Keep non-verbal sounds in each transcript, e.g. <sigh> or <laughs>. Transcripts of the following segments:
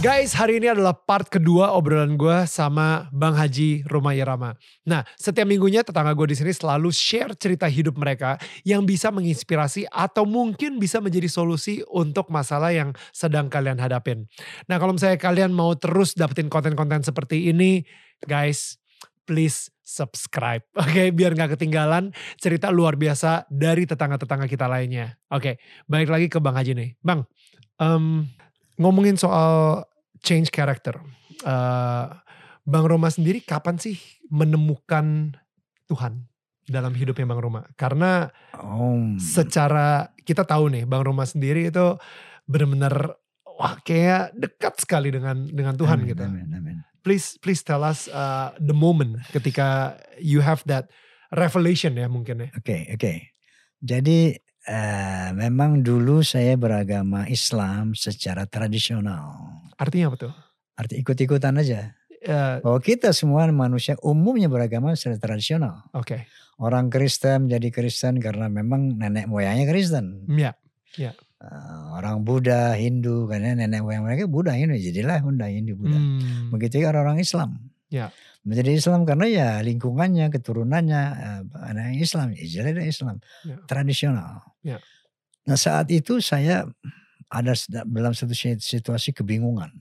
Guys, hari ini adalah part kedua obrolan gue sama Bang Haji Rumaya Rama. Nah, setiap minggunya tetangga gue di sini selalu share cerita hidup mereka yang bisa menginspirasi atau mungkin bisa menjadi solusi untuk masalah yang sedang kalian hadapin. Nah, kalau misalnya kalian mau terus dapetin konten-konten seperti ini, guys, please subscribe. <laughs> Oke, okay, biar nggak ketinggalan cerita luar biasa dari tetangga-tetangga kita lainnya. Oke, okay, balik lagi ke Bang Haji nih. Bang, um, ngomongin soal change character. Uh, Bang Roma sendiri kapan sih menemukan Tuhan dalam hidupnya Bang Roma? Karena oh. secara kita tahu nih Bang Roma sendiri itu benar-benar wah kayak dekat sekali dengan dengan Tuhan amin, gitu. Amin, amin. Please please tell us uh, the moment ketika you have that revelation ya mungkin ya. Oke okay, oke. Okay. Jadi Uh, memang dulu saya beragama Islam secara tradisional. Artinya apa tuh? Arti ikut-ikutan aja. Uh, Bahwa kita semua manusia umumnya beragama secara tradisional. Oke. Okay. Orang Kristen jadi Kristen karena memang nenek moyangnya Kristen. Iya. Yeah. Yeah. Uh, orang Buddha, Hindu karena nenek moyang mereka Buddha Hindu jadilah Buddha Hindu Buddha. Hmm. Begitu juga orang-orang Islam. Ya. Menjadi Islam karena ya lingkungannya, keturunannya uh, anak Islam, ya jadi Islam ya. tradisional. Ya. Nah saat itu saya ada dalam satu situasi kebingungan.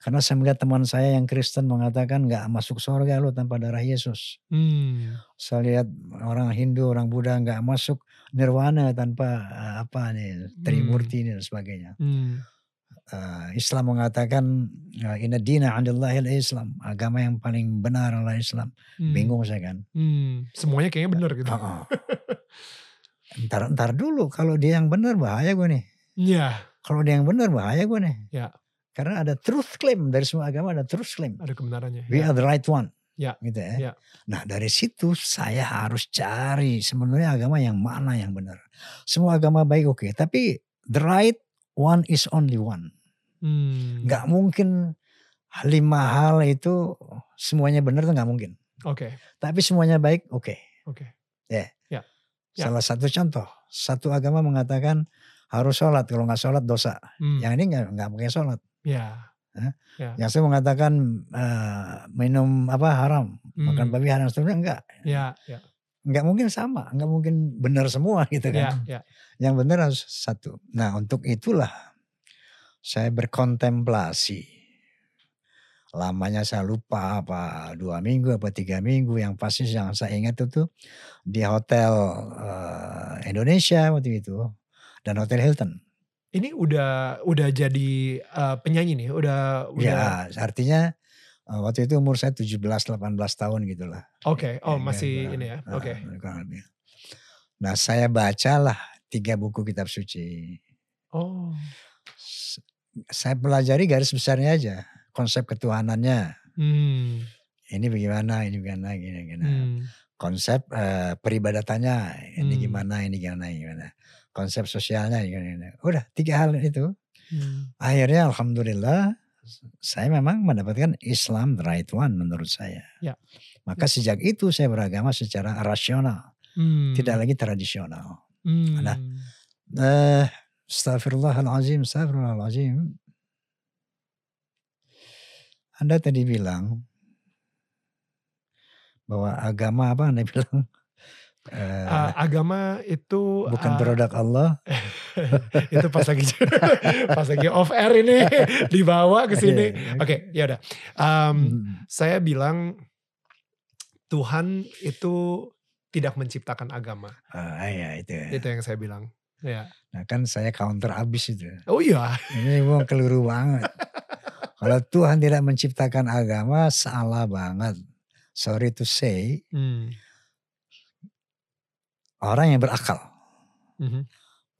Karena saya melihat teman saya yang Kristen mengatakan nggak masuk surga lo tanpa darah Yesus. Hmm. Saya lihat orang Hindu, orang Buddha nggak masuk nirwana tanpa uh, apa nih Trimurti hmm. dan sebagainya. Hmm uh, Islam mengatakan uh, inna dina andallahil Islam agama yang paling benar adalah Islam hmm. bingung saya kan hmm. semuanya kayaknya benar gitu uh, uh. ntar ntar dulu kalau dia yang benar bahaya gue nih Iya. kalau dia yang benar bahaya gue nih ya karena ada truth claim dari semua agama ada truth claim ada kebenarannya we ya. are the right one ya gitu ya. ya nah dari situ saya harus cari sebenarnya agama yang mana yang benar semua agama baik oke okay. tapi the right one is only one Hmm. Gak mungkin lima hal itu semuanya benar tuh gak mungkin. Oke. Okay. Tapi semuanya baik, oke. Okay. Oke. Okay. Yeah. Ya. Yeah. Salah satu contoh, satu agama mengatakan harus sholat, kalau nggak sholat dosa. Hmm. Yang ini nggak nggak pakai sholat. Ya. Yeah. Yeah. Yang saya mengatakan uh, minum apa haram, hmm. makan babi haram, sebenarnya enggak. Ya. Yeah. Nggak mungkin sama, nggak mungkin benar semua gitu kan. Yeah. Yeah. Yang benar harus satu. Nah untuk itulah saya berkontemplasi. Lamanya saya lupa apa dua minggu apa tiga minggu yang pasti yang saya ingat itu di hotel uh, Indonesia waktu itu dan hotel Hilton. Ini udah udah jadi uh, penyanyi nih, udah udah. Ya, artinya uh, waktu itu umur saya 17 18 tahun gitulah. Oke, okay. oh ya, masih ya, ini ya. Oke. Okay. Nah, saya bacalah tiga buku kitab suci. Oh saya pelajari garis besarnya aja konsep ketuhanannya. Hmm. Ini bagaimana, ini bagaimana, gini, gini. Hmm. Konsep uh, peribadatannya, ini hmm. gimana, ini gimana, gimana. Konsep sosialnya, gimana, gimana. Udah tiga hal itu. Hmm. Akhirnya alhamdulillah saya memang mendapatkan Islam the right one menurut saya. Ya. Maka ya. sejak itu saya beragama secara rasional, hmm. tidak lagi tradisional. Hmm. Nah, uh, Astagfirullahaladzim, astagfirullahaladzim. Anda tadi bilang bahwa agama apa Anda bilang? Uh, <laughs> agama itu bukan uh, produk Allah. <laughs> itu pas lagi <laughs> pas lagi off air ini dibawa ke sini. Oke, okay, ya udah. Um, hmm. Saya bilang Tuhan itu tidak menciptakan agama. Uh, iya itu. Ya. Itu yang saya bilang. Ya. Nah kan saya counter abis itu. Oh iya. Ini mau keliru banget. Kalau Tuhan tidak menciptakan agama salah banget. Sorry to say. Hmm. Orang yang berakal. Hmm.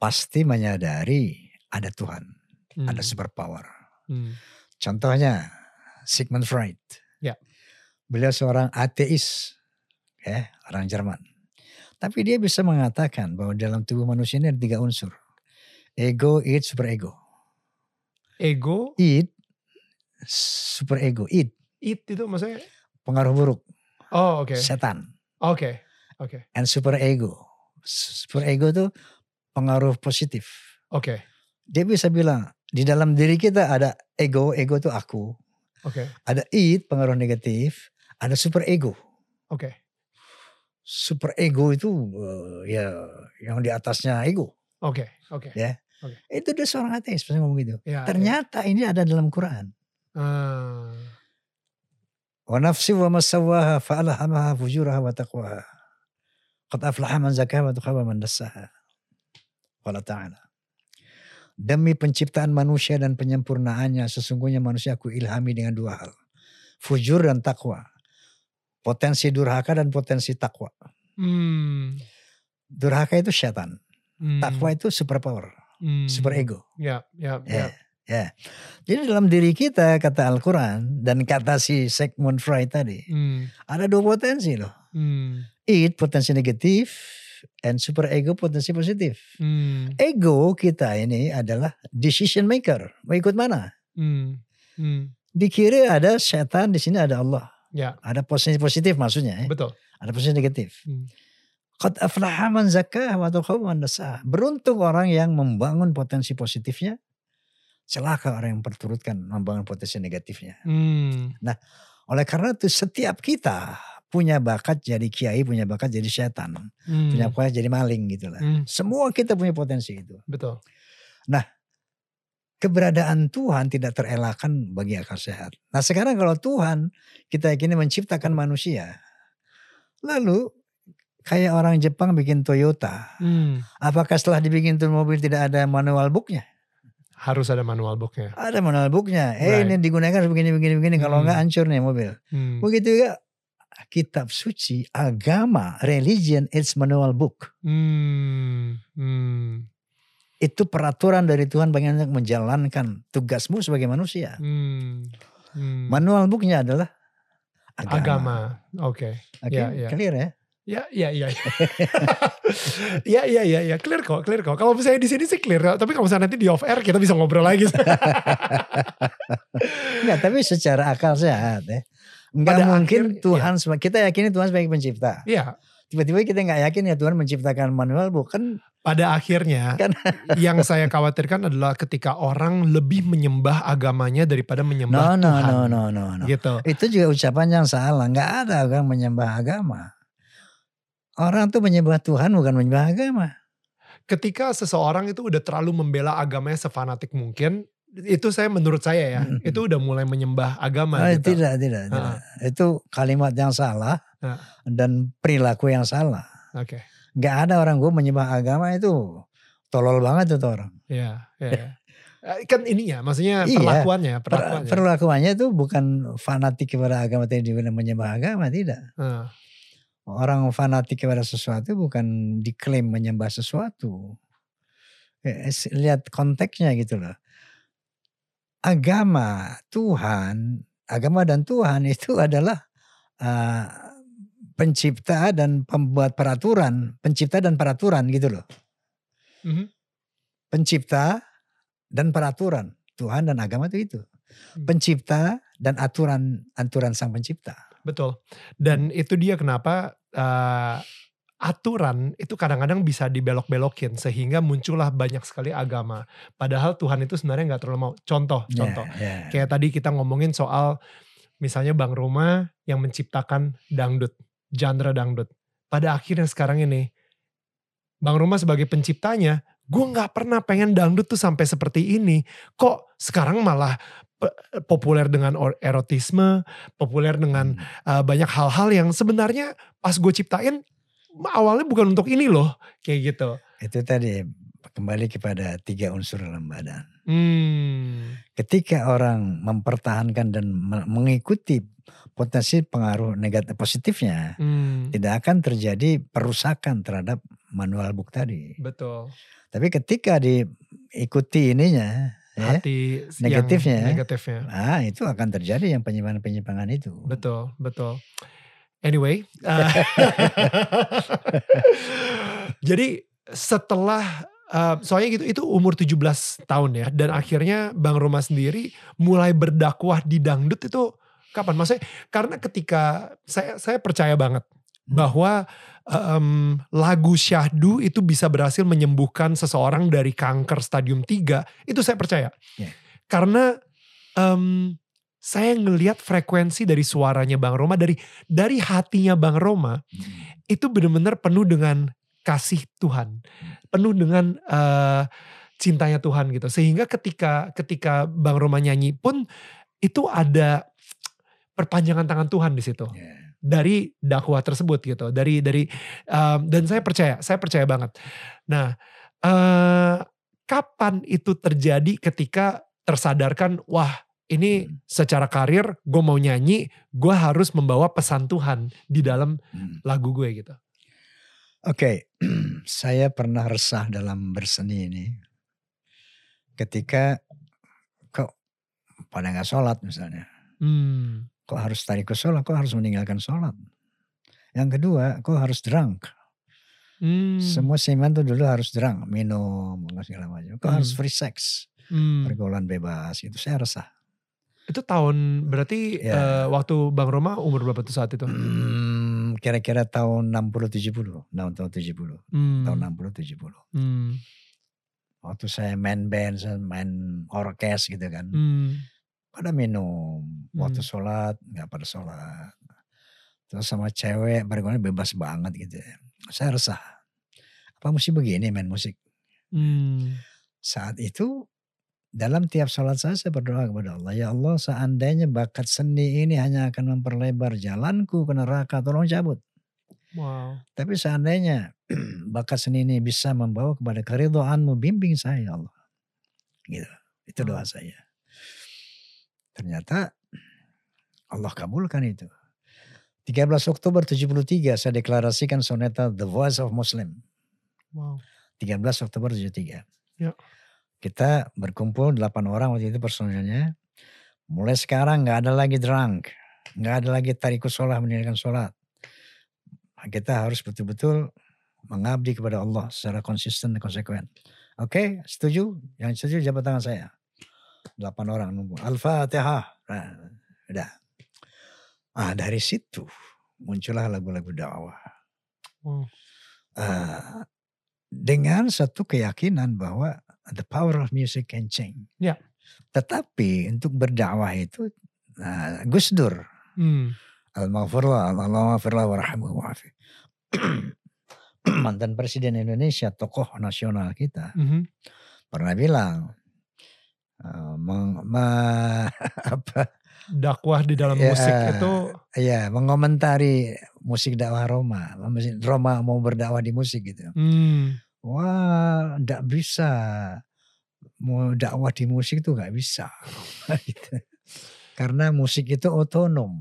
Pasti menyadari ada Tuhan. Hmm. Ada superpower. Hmm. Contohnya Sigmund Freud. Ya. Beliau seorang ateis. Ya, orang Jerman. Tapi dia bisa mengatakan bahwa dalam tubuh manusia ini ada tiga unsur. Ego, id, super ego. Ego, Id, super ego. Id, it itu maksudnya? pengaruh buruk. Oh oke, Setan. oke, oke, And super ego. Super ego tuh pengaruh positif. oke, Dia bisa bilang, di dalam diri kita ada ego, ego tuh aku. oke, Ada id, pengaruh negatif. Ada super ego. oke. Super ego itu eh, ya yang di atasnya ego. Oke, oke. Ya. Oke. Itu dia seorang ateis pasti ngomong gitu. Ya, Ternyata ini ada dalam Quran. ya. Ah, Wa nafsi wa masawaha fa'alhamaha fujuraha wa taqwaha. Qad aflaha man zakaha wa tukhaba man dassaha. Qala ta'ala. Demi penciptaan manusia dan penyempurnaannya sesungguhnya manusia aku ilhami dengan dua hal. Fujur dan takwa. Potensi durhaka dan potensi takwa. hmm, Durhaka itu setan. hmm, Takwa itu superpower, hmm. super ego. Ya, ya, Ya, ya. ya. Jadi dalam diri kita kata Al-Quran dan kata si Sigmund Freud tadi Hmm, ada dua potensi loh. hmm, Id potensi negatif and super ego potensi positif. hmm, Ego kita ini adalah decision maker. Mau ikut mana? hmm, hmm. Di kiri ada setan, di sini ada Allah. Ya, Ada posisi positif maksudnya. ya. betul. Ada posisi negatif. Hmm. Qad aflaha man zakah wa man. Beruntung orang yang membangun potensi positifnya. Celaka orang yang perturutkan membangun potensi negatifnya. Hmm, Oleh karena itu setiap kita punya bakat jadi kiai, punya bakat jadi setan, hmm, punya bakat jadi maling gitu lah. hmm, Semua kita punya potensi itu. betul. Keberadaan Tuhan tidak terelakkan bagi akal sehat. Nah sekarang kalau Tuhan kita yakini menciptakan manusia. Lalu kayak orang Jepang bikin Toyota. Hmm, Apakah setelah dibikin tuh mobil tidak ada manual booknya? harus ada manual booknya. Ada manual booknya. Eh Right. ini digunakan begini begini begini. Kalau Hmm. enggak hancur nih mobil. Hmm, Begitu juga kitab suci, agama, religion, it's manual book. hmm, hmm, Itu peraturan dari Tuhan bagaimana menjalankan tugasmu sebagai manusia. hmm, hmm. Manual booknya adalah agama. Agama, oke. Oke, Ya, ya. clear ya. Ya, ya, ya. <laughs> ya, ya, ya, ya, clear kok, clear kok. Kalau misalnya di sini sih clear, tapi kalau misalnya nanti di off air kita bisa ngobrol lagi. <laughs> Enggak, tapi secara akal sehat ya. Enggak Pada mungkin akhir- Tuhan seba- kita yakini Tuhan sebagai pencipta. Iya, Tiba-tiba kita nggak yakin ya Tuhan menciptakan manual book kan pada akhirnya Kan- <laughs> yang saya khawatirkan adalah ketika orang lebih menyembah agamanya daripada no menyembah no Tuhan. no no no no. Gitu. Itu juga ucapan yang salah. Nggak ada orang menyembah agama. Orang tuh menyembah Tuhan bukan menyembah agama. Ketika seseorang itu udah terlalu membela agamanya sefanatik mungkin, itu saya menurut saya ya, Mm-mm. itu udah mulai menyembah agama Oh, gitu. Tidak, tidak, tidak. Itu kalimat yang salah Ah. dan perilaku yang salah. Oke. Nggak ada orang gue menyembah agama itu tolol banget itu orang. Iya, iya. iya. Eh, kan ininya, maksudnya Iya. perlakuannya, Per- perlakuannya. perlakuannya itu bukan fanatik kepada agama tadi dibilang menyembah agama tidak. Orang fanatik kepada sesuatu bukan diklaim menyembah sesuatu. Eh, s- Lihat konteksnya gitu loh. Agama Tuhan, agama dan Tuhan itu <laughs> adalah uh, pencipta dan pembuat peraturan, pencipta dan peraturan gitu loh. mhm. Pencipta dan peraturan. Tuhan dan agama itu itu. Hmm. Pencipta dan aturan aturan sang pencipta. Betul. Dan itu dia kenapa eh, aturan itu kadang-kadang bisa dibelok-belokin sehingga muncullah banyak sekali agama. Padahal Tuhan itu sebenarnya nggak terlalu mau. Contoh, Ya, contoh. ya. Kayak tadi kita ngomongin soal misalnya Bang Roma yang menciptakan dangdut, genre dangdut. Pada akhirnya sekarang ini, Bang Roma sebagai penciptanya, gue nggak pernah pengen dangdut tuh sampai seperti ini. Kok sekarang malah populer dengan erotisme, populer dengan Hmm. uh, banyak hal-hal yang sebenarnya pas gue ciptain awalnya bukan untuk ini loh, kayak gitu. Itu tadi kembali kepada tiga unsur dalam badan. Hmm, Ketika orang mempertahankan dan me- mengikuti potensi pengaruh negatif positifnya, hmm, tidak akan terjadi perusakan terhadap manual book tadi. betul. Tapi ketika diikuti ininya, ya, Hati yang Negatifnya ya. negatifnya. ah itu akan terjadi yang penyimpangan-penyimpangan itu. Betul, betul. Anyway, uh, <laughs> jadi setelah uh, soalnya gitu itu umur 17 tahun ya dan akhirnya Bang Roma sendiri mulai berdakwah di dangdut itu kapan? Maksudnya karena ketika saya saya percaya banget bahwa um, lagu syahdu itu bisa berhasil menyembuhkan seseorang dari kanker stadium 3 itu saya percaya. Yeah. karena um, saya ngelihat frekuensi dari suaranya Bang Roma dari dari hatinya Bang Roma itu benar-benar penuh dengan kasih Tuhan. Penuh dengan uh, cintanya Tuhan gitu. Sehingga ketika ketika Bang Roma nyanyi pun itu ada perpanjangan tangan Tuhan di situ. Yeah. Dari dakwah tersebut gitu dari dari um, dan saya percaya saya percaya banget nah eh kapan itu terjadi ketika tersadarkan wah ini Hmm. secara karir gue mau nyanyi gue harus membawa pesan Tuhan di dalam Hmm. lagu gue gitu Oke, <clears throat> saya pernah resah dalam berseni ini. Ketika kok pada nggak sholat misalnya, hmm. Kok harus tarik ke sholat, kok harus meninggalkan sholat. Yang kedua, kok harus drunk. Hmm. Semua seniman tuh dulu harus drunk, minum, segala macam. Kok harus Hmm. free sex, Hmm. pergaulan bebas. Itu saya resah. itu tahun berarti Ya. eh, waktu Bang Roma umur berapa tuh saat itu Hmm, kira-kira tahun 60-70, tahun tahun 70, hmm. tahun 60-70. Hmm. Waktu saya main band, saya main orkes gitu kan. Hmm. Pada minum waktu Hmm. sholat nggak pada sholat terus sama cewek bergaulnya bebas banget gitu ya. saya resah apa mesti begini main musik Hmm. saat itu dalam tiap sholat saya saya berdoa kepada Allah ya Allah seandainya bakat seni ini hanya akan memperlebar jalanku ke neraka tolong cabut Wow. tapi seandainya <clears throat> bakat seni ini bisa membawa kepada keridhaanmu bimbing saya ya Allah gitu itu doa saya ternyata Allah kabulkan itu 13 Oktober 73 saya deklarasikan soneta The Voice of Muslim Wow. 13 Oktober 73 Ya. kita berkumpul 8 orang waktu itu personilnya mulai sekarang nggak ada lagi drunk nggak ada lagi tariku sholat meninggalkan sholat kita harus betul-betul mengabdi kepada Allah secara konsisten dan konsekuen. Oke, setuju? Yang setuju jabat tangan saya. Delapan orang nunggu. Al-Fatihah. Nah, udah. Ah, dari situ muncullah lagu-lagu dakwah. Wow. Ah, dengan satu keyakinan bahwa the power of music can change. Ya. Tetapi untuk berdakwah itu nah, Gus Dur Hmm. Al-Maghfirullah, Allah maghfirullah warhamhu wa'afi. <clears throat> Mantan Presiden Indonesia, tokoh nasional kita, Mhm. pernah bilang, meng- me- <laughs> apa, Dakwah di dalam Ya. musik itu ya, mengomentari musik dakwah Roma, Roma mau berdakwah di musik gitu. hmm. Wah, nggak bisa. Mau dakwah di musik itu nggak bisa. <laughs> Gitu. Karena musik itu otonom,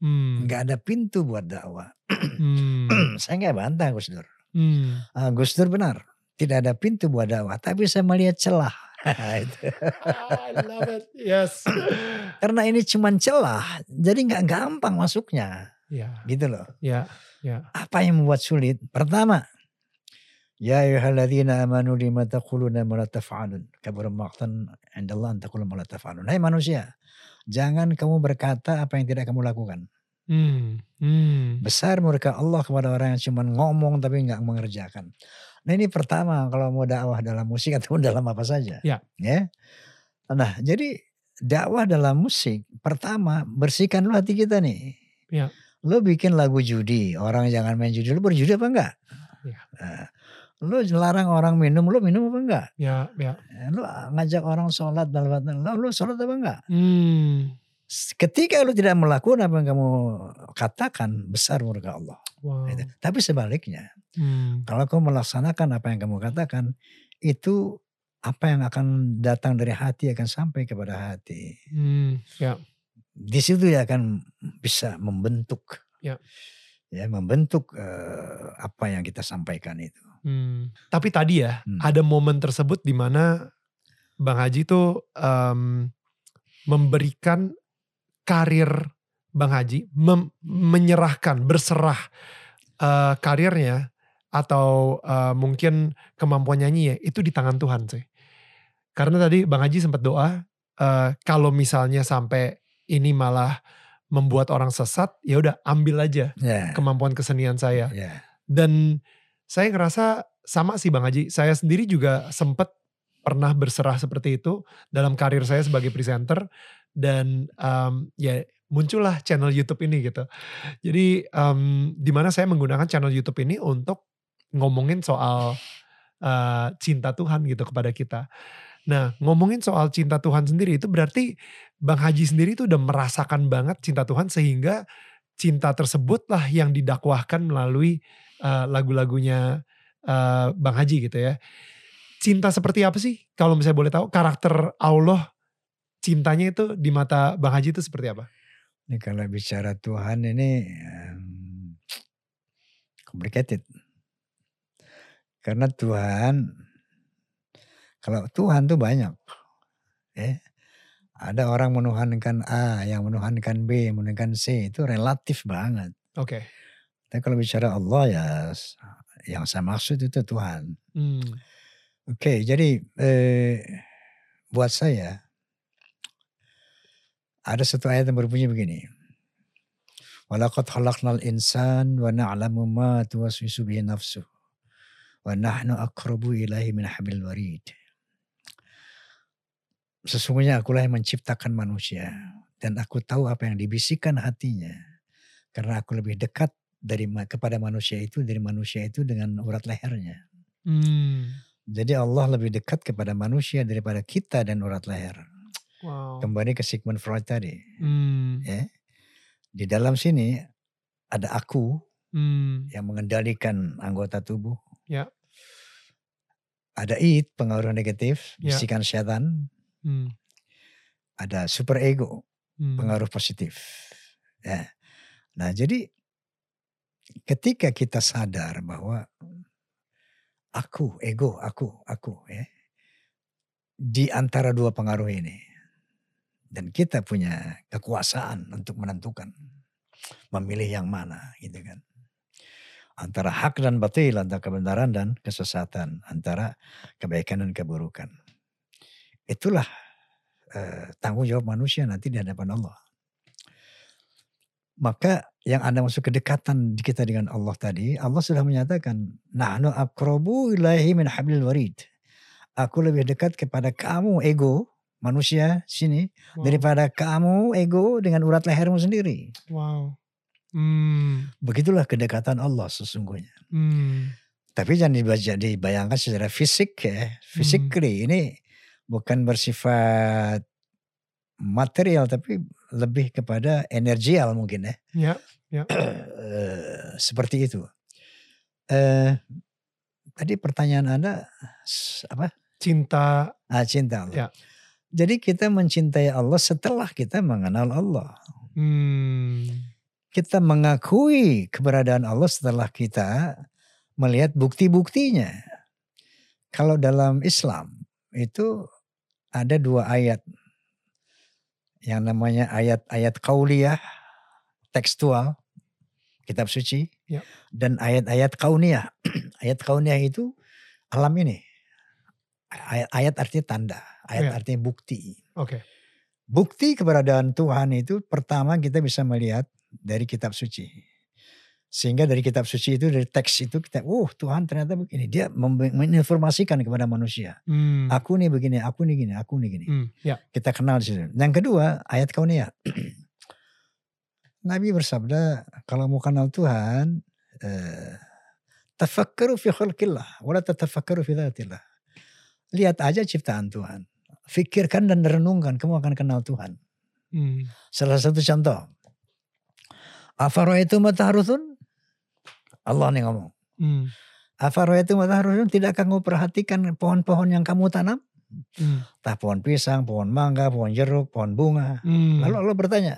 Hmm. nggak ada pintu buat dakwah. Hmm. <clears throat> Saya nggak bantah Gus Dur. Hmm. Ah, Gus Dur benar. Tidak ada pintu buat dakwah, tapi saya melihat celah. <laughs> Itu. I love it. Yes. Karena ini cuma celah, jadi nggak gampang masuknya, Ya, gitu loh. ya, ya. Apa yang membuat sulit? Pertama, ya ayyuhalladzina amanu lima taquluna ma la taf'alun. Kabura maqtan 'indallah an taqulu ma la taf'alun. Hai manusia, jangan kamu berkata apa yang tidak kamu lakukan. Hmm. Hmm. Besar murka Allah kepada orang yang cuma ngomong tapi nggak mengerjakan. Nah ini pertama kalau mau dakwah dalam musik atau dalam apa saja. Ya. Ya. Nah jadi dakwah dalam musik pertama bersihkan lu hati kita nih. Ya. Lu bikin lagu judi, orang jangan main judi, lu berjudi apa enggak? Ya. Nah, lu larang orang minum, lu minum apa enggak? Ya, ya. Lu ngajak orang sholat, lu, lu sholat apa enggak? Hmm. Ketika lu tidak melakukan apa yang kamu katakan, besar murka Allah. Wow. Gitu. Tapi sebaliknya, Hmm. kalau kau melaksanakan apa yang kamu katakan, itu apa yang akan datang dari hati akan sampai kepada hati. Hmm. Ya. Di situ ya akan bisa membentuk, Ya. ya membentuk eh, apa yang kita sampaikan itu. Hmm. Tapi tadi ya Hmm. ada momen tersebut di mana Bang Haji tuh em, memberikan karir Bang Haji, menyerahkan, berserah eh, karirnya atau uh, mungkin kemampuan nyanyi ya itu di tangan Tuhan sih. Karena tadi Bang Haji sempat doa uh, kalau misalnya sampai ini malah membuat orang sesat, ya udah ambil aja yeah. kemampuan kesenian saya. Yeah. Dan saya ngerasa sama sih Bang Haji, saya sendiri juga sempat pernah berserah seperti itu dalam karir saya sebagai presenter dan um, ya muncullah channel YouTube ini gitu. Jadi um, di mana saya menggunakan channel YouTube ini untuk ngomongin soal uh, cinta Tuhan gitu kepada kita. Nah, ngomongin soal cinta Tuhan sendiri itu berarti Bang Haji sendiri itu udah merasakan banget cinta Tuhan sehingga cinta tersebutlah yang didakwahkan melalui uh, lagu-lagunya uh, Bang Haji gitu ya. Cinta seperti apa sih? Kalau misalnya boleh tahu karakter Allah cintanya itu di mata Bang Haji itu seperti apa? Ini kalau bicara Tuhan ini um, complicated. Karena Tuhan kalau Tuhan tuh banyak. Ya. Ada orang menuhankan A, yang menuhankan B, menuhankan C, itu relatif banget. Oke. Okay. Tapi kalau bicara Allah ya yang saya maksud itu Tuhan. Hmm. Oke, okay, jadi eh, buat saya ada satu ayat yang berbunyi begini. Walaqad khalaqnal insan wa na'lamu ma tuwaswisu bihi nafsuh. Wa nahnu aqrabu ilahi min hablil warid. Sesungguhnya akulah yang menciptakan manusia dan aku tahu apa yang dibisikkan hatinya karena aku lebih dekat dari kepada manusia itu dari manusia itu dengan urat lehernya. Hmm. Jadi Allah lebih dekat kepada manusia daripada kita dan urat leher. Wow. Kembali ke Sigmund Freud tadi. Hmm. Ya. Di dalam sini ada aku hmm. yang mengendalikan anggota tubuh. Ya. Ada it pengaruh negatif, ya. bisikan setan Hmm. Ada super ego, hmm. pengaruh positif. Ya. Nah, jadi ketika kita sadar bahwa aku, ego, aku, aku, ya, di antara dua pengaruh ini, dan kita punya kekuasaan untuk menentukan memilih yang mana, gitu kan? Antara hak dan batil, antara kebenaran dan kesesatan, antara kebaikan dan keburukan. Itulah eh, tanggung jawab manusia nanti di hadapan Allah. Maka yang Anda masuk kedekatan kita dengan Allah tadi, Allah sudah menyatakan, Nahnu akrobu ilahi min hablil warid. Aku lebih dekat kepada kamu ego manusia sini wow. daripada kamu ego dengan urat lehermu sendiri. Wow. Hmm. Begitulah kedekatan Allah sesungguhnya. Hmm. Tapi jangan dibayangkan secara fisik ya, physically hmm. ini bukan bersifat material tapi lebih kepada energial mungkin ya. Ya. ya. <clears throat> Seperti itu. Eh, tadi pertanyaan anda apa? Cinta. Ah, cinta Allah. Ya. Jadi kita mencintai Allah setelah kita mengenal Allah. Hmm. Kita mengakui keberadaan Allah setelah kita melihat bukti-buktinya. Kalau dalam Islam itu ada dua ayat yang namanya ayat-ayat kauliyah tekstual kitab suci ya. dan ayat-ayat kauniyah. <clears throat> ayat kauniyah itu alam ini. Ayat, ayat artinya tanda, ayat ya. artinya bukti. Oke. Okay. Bukti keberadaan Tuhan itu pertama kita bisa melihat dari kitab suci. Sehingga dari kitab suci itu, dari teks itu kita, oh Tuhan ternyata begini. Dia menginformasikan kepada manusia. Hmm. Aku nih begini, aku nih gini, aku nih gini. Hmm, ya. Kita kenal di situ. Yang kedua, ayat kaunia. <clears throat> Nabi bersabda, kalau mau kenal Tuhan, eh, tafakkaru fi khalqillah, wala tatafakkaru fi dhatillah. Lihat aja ciptaan Tuhan. Fikirkan dan renungkan, kamu akan kenal Tuhan. Hmm. Salah satu contoh. itu mataharuthun Allah nih ngomong. Hmm. itu mataharun tidak kamu perhatikan pohon-pohon yang kamu tanam? Hmm. Entah pohon pisang, pohon mangga, pohon jeruk, pohon bunga. Hmm. Lalu Allah bertanya,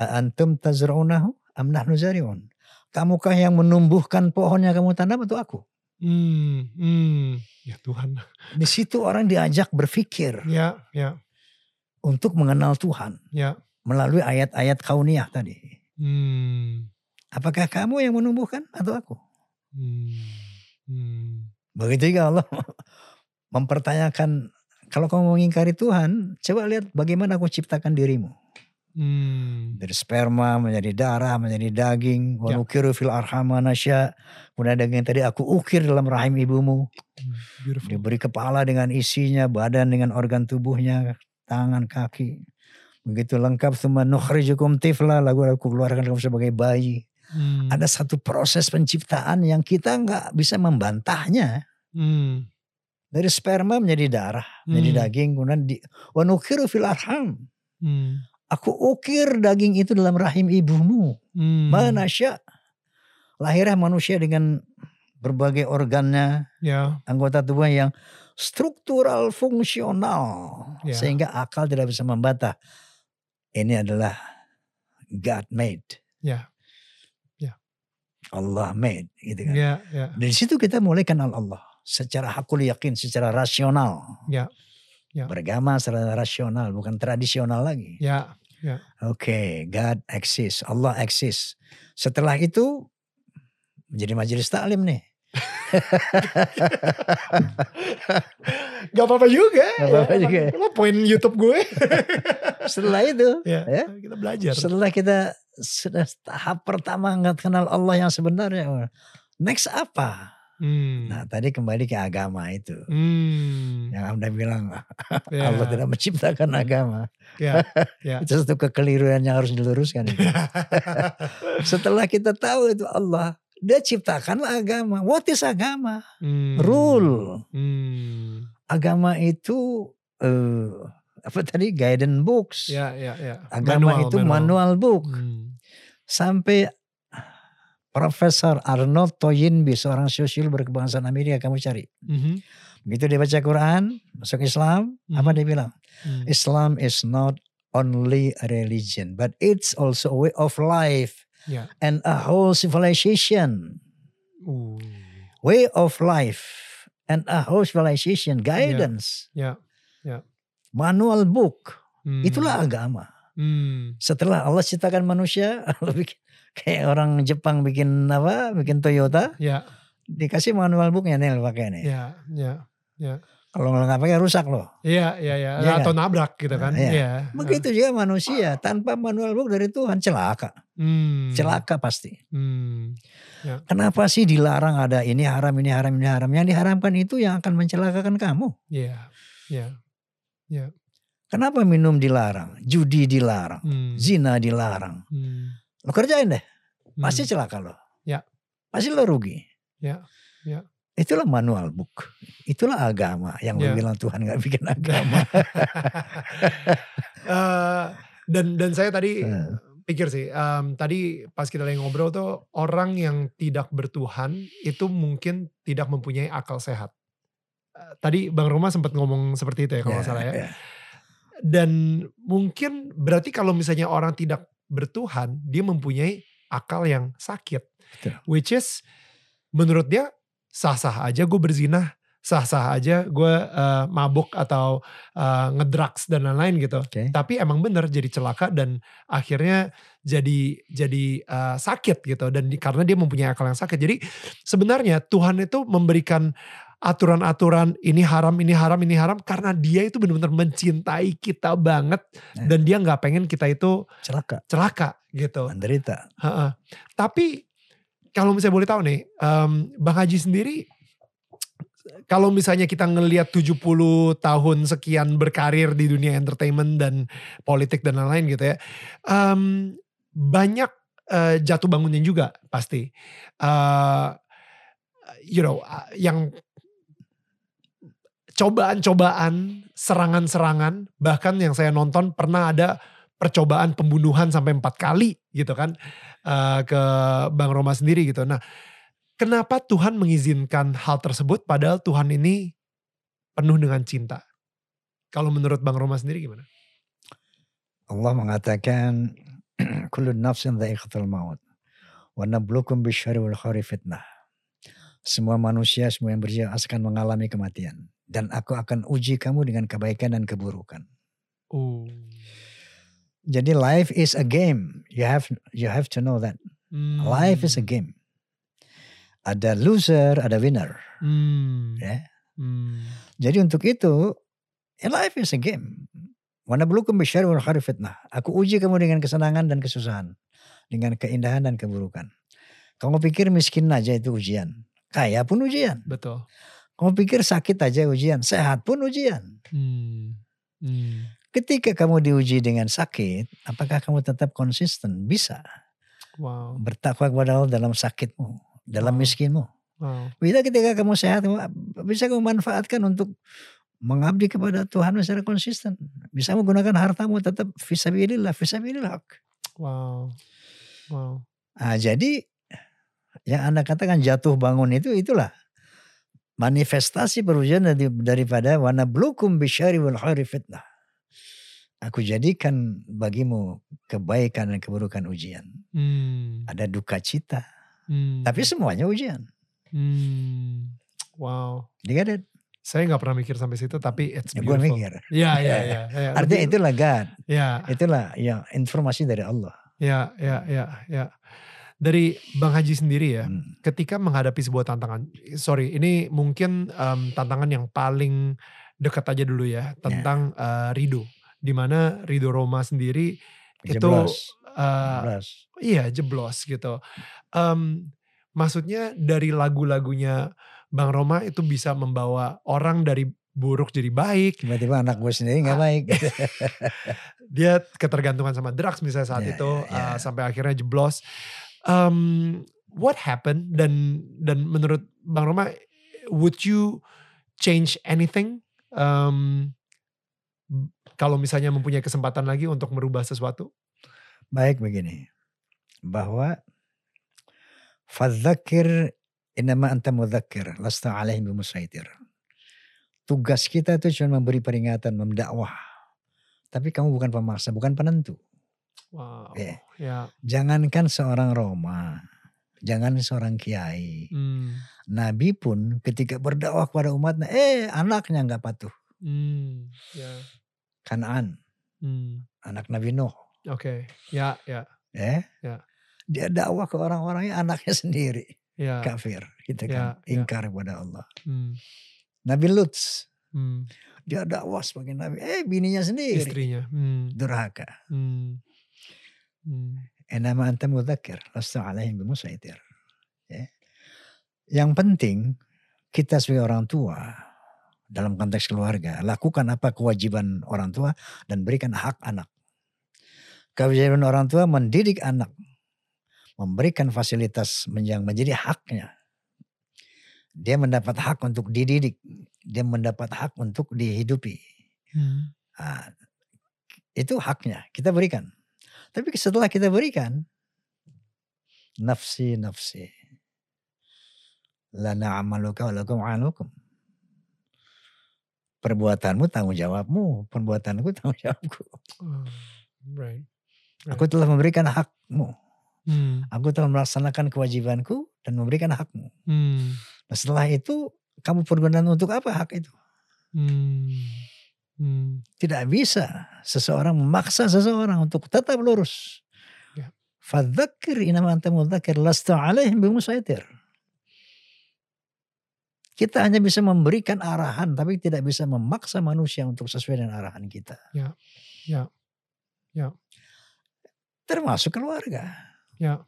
antum tazra'unahu am nahnu zari'un? Kamukah yang menumbuhkan pohon yang kamu tanam atau aku? Hmm, hmm. Ya Tuhan. Di situ orang diajak berpikir. Ya, ya. Untuk mengenal Tuhan. Ya. Melalui ayat-ayat kauniyah tadi. Hmm. Apakah kamu yang menumbuhkan atau aku? Hmm. Hmm. Begitu juga Allah <laughs> mempertanyakan kalau kamu mengingkari Tuhan, coba lihat bagaimana aku ciptakan dirimu. Hmm. Dari sperma menjadi darah, menjadi daging. Wa Ya. nukiru fil arham ma nasya. Kemudian daging tadi aku ukir dalam rahim ibumu. Beautiful. Diberi kepala dengan isinya, badan dengan organ tubuhnya, tangan, kaki. Begitu lengkap semua nukhrijukum tifla, lalu aku keluarkan kamu sebagai bayi. Hmm. Ada satu proses penciptaan yang kita nggak bisa membantahnya. Hmm. Dari sperma menjadi darah, menjadi Hmm. daging, kemudian di wa nukiru fil arham. Hmm. Aku ukir daging itu dalam rahim ibumu. Hmm. Manasya. Lahirnya manusia dengan berbagai organnya, Ya. anggota tubuh yang struktural fungsional. Ya. Sehingga akal tidak bisa membantah. Ini adalah God made. Ya. Allah made. Gitu kan. Ya. Ya. Dari situ kita mulai kenal Allah. Secara hakul yakin, secara rasional. Ya. Ya. Beragama secara rasional, bukan tradisional lagi. Ya. Oke, God exists, Allah exists. Setelah itu menjadi majelis taklim nih. <laughs> Gak apa-apa juga. Gak apa-apa ya. juga. Lo poin YouTube gue. <laughs> Setelah itu, ya. ya, Kita belajar. setelah kita sudah tahap pertama nggak kenal Allah yang sebenarnya, next apa? Hmm. Nah, tadi kembali ke agama itu. Hmm. Yang Anda bilang Ya. Allah tidak menciptakan agama. Ya. Ya. <laughs> Itu satu kekeliruan yang harus diluruskan. itu. <laughs> Setelah kita tahu itu Allah, dia ciptakanlah agama. What is agama? Hmm. Rule. Hmm. agama itu eh apa tadi guidance books. Ya. Ya. Ya. Agama itu manual, book. Hmm. Sampai Profesor Arnold Toynbee seorang sosial berkebangsaan Amerika kamu cari. Mhm. Begitu dia baca Quran, masuk Islam, apa Mhm. dia bilang? Hmm. Islam is not only a religion, but it's also a way of life Ya. and a whole civilization. Uh. Way of life and a whole civilization, guidance, Ya. manual book. Hmm. Itulah agama. Hmm. setelah Allah ciptakan manusia, <laughs> Allah bikin kayak orang Jepang bikin apa, bikin Toyota, Ya. dikasih manual booknya nih pakai nih. Ya. Ya. Kalau nggak pakai rusak loh. Iya, iya, iya. Iya Atau nabrak gitu kan. Iya. Iya. Begitu juga manusia tanpa manual book dari Tuhan celaka, Hmm. celaka pasti. Hmm. Kenapa sih dilarang ada ini haram, ini haram, ini haram? Yang diharamkan itu yang akan mencelakakan kamu. Iya. Iya. Kenapa minum dilarang, judi dilarang, Hmm. zina dilarang? Hmm. Lo kerjain deh, pasti Hmm. celaka lo. Ya. Pasti lo rugi. Ya, ya. Itulah manual book. Itulah agama yang lo Ya. bilang Tuhan nggak bikin <laughs> agama. Eh, dan dan saya tadi Eh. pikir sih, em, tadi pas kita lagi ngobrol tuh orang yang tidak bertuhan itu mungkin tidak mempunyai akal sehat. Eh, Tadi Bang Roma sempat ngomong seperti itu ya kalau nggak salah ya. ya. Dan mungkin berarti kalau misalnya orang tidak bertuhan, dia mempunyai akal yang sakit. Betul. Which is menurut dia sah-sah aja gue berzina, sah-sah aja gue eh, mabuk atau eh, ngedrugs dan lain-lain gitu. Oke. Tapi emang bener jadi celaka dan akhirnya jadi jadi eh, sakit gitu dan di- karena dia mempunyai akal yang sakit. Jadi sebenarnya Tuhan itu memberikan aturan-aturan ini haram, ini haram, ini haram karena dia itu benar-benar mencintai kita banget Ya. dan dia nggak pengen kita itu Celaka, celaka gitu. menderita. Ha-ha. Tapi kalau misalnya boleh tahu nih, em, Bang Haji sendiri kalau misalnya kita ngelihat 70 tahun sekian berkarir di dunia entertainment dan politik dan lain-lain gitu ya. em, banyak eh, jatuh bangunnya juga pasti. Eh, you know, eh, yang cobaan-cobaan, serangan-serangan, bahkan yang saya nonton pernah ada percobaan pembunuhan sampai empat kali gitu kan eh, ke Bang Roma sendiri gitu. Nah, kenapa Tuhan mengizinkan hal tersebut padahal Tuhan ini penuh dengan cinta? Kalau menurut Bang Roma sendiri gimana? Allah mengatakan <clears throat> kullu nafsin dha'iqatul maut wa nabluukum bisyarri wal khairi fitnah. Semua manusia, semua yang berjiwa akan mengalami kematian dan aku akan uji kamu dengan kebaikan dan keburukan. Oh. Jadi life is a game. You have you have to know that. Hmm. Life is a game. ada loser, ada winner. Hmm. Ya. Hmm. Jadi untuk itu, ya life is a game. Mana belukum bisyari wal fitnah. Aku uji kamu dengan kesenangan dan kesusahan. Dengan keindahan dan keburukan. Kamu pikir miskin aja itu ujian. Kaya pun ujian. Betul. Kamu pikir sakit aja ujian. Sehat pun ujian. Hmm. Hmm. Ketika kamu diuji dengan sakit, apakah kamu tetap konsisten? Bisa. Wow. Bertakwa kepada Allah dalam sakitmu. Dalam Wow. miskinmu. Wow. Bisa ketika kamu sehat, bisa kamu manfaatkan untuk mengabdi kepada Tuhan secara konsisten. Bisa menggunakan hartamu tetap visabilillah, visabilillah. Wow. Wow. Nah, jadi yang Anda katakan jatuh bangun itu itulah manifestasi perujian dari, daripada wana blukum bisyari wal khairi fitnah. Aku jadikan bagimu kebaikan dan keburukan ujian. Hmm. Ada duka cita, Hmm. tapi semuanya ujian. Hmm. Wow. You get it? Saya nggak pernah mikir sampai situ, tapi it's Ya, gue beautiful. mikir. Iya, iya, iya. <laughs> iya. Artinya Lebih- itulah God. Ya, Itulah ya informasi dari Allah. ya, ya, ya, ya. Dari Bang Haji sendiri ya, Hmm. ketika menghadapi sebuah tantangan, sorry, ini mungkin em, tantangan yang paling dekat aja dulu ya, tentang eh, Rido. Di mana Rido Roma sendiri itu Jeblos. eh, Jeblos. iya jeblos gitu. Em, maksudnya dari lagu-lagunya Bang Roma itu bisa membawa orang dari buruk jadi baik. Tiba-tiba anak gue sendiri nggak baik. <laughs> Dia ketergantungan sama drugs misalnya saat Ya, itu ya, ya. uh, sampai akhirnya jeblos. Um, what happened dan dan menurut Bang Roma, would you change anything? Um, kalau misalnya mempunyai kesempatan lagi untuk merubah sesuatu? Baik begini. Bahwa fadzakir inama anta mudzakir lasta alaihim bimusaitir. Tugas kita itu cuma memberi peringatan, mendakwah. Tapi kamu bukan pemaksa, bukan penentu. Wow. Ya. Ya. Jangankan seorang Roma, jangan seorang kiai. Hmm. Nabi pun ketika berdakwah kepada umatnya, eh anaknya nggak patuh. Hmm. Ya. Kanaan, Hmm. anak Nabi Nuh. Oke. Ya. Ya. Ya. Ya. Dia dakwah ke orang-orangnya anaknya <laughs> sendiri. Ya. Kafir. Gitu Ya, kan. ya. Ingkar kepada Allah. Hmm. Nabi Luts. Hmm. Dia dakwah sebagai Nabi. Eh bininya sendiri. Istrinya. Hmm. Durhaka. Hmm. Enama anta mudzakir. Lasta alaihim bimusaitir. Ya. Yang penting kita sebagai orang tua dalam konteks keluarga lakukan apa kewajiban orang tua dan berikan hak anak. Kewajiban orang tua mendidik anak, memberikan fasilitas yang menjadi haknya. Dia mendapat hak untuk dididik, dia mendapat hak untuk dihidupi. Hmm. Ah, itu haknya kita berikan. Tapi setelah kita berikan, nafsi nafsi, lana amaluka walakum alukum. Perbuatanmu tanggung jawabmu, perbuatanku <laughs> tanggung jawabku. Oh, right. Aku telah memberikan hakmu, Hmm. aku telah melaksanakan kewajibanku dan memberikan hakmu. Hmm. Nah, setelah itu kamu pergunakan untuk apa hak itu? Hmm. Hmm. Tidak bisa seseorang memaksa seseorang untuk tetap lurus. Ya. Fadzakir inama anta mudzakir lasta alaihim bimusaitir. Kita hanya bisa memberikan arahan tapi tidak bisa memaksa manusia untuk sesuai dengan arahan kita. Ya. Ya. Ya. Termasuk keluarga. Ya.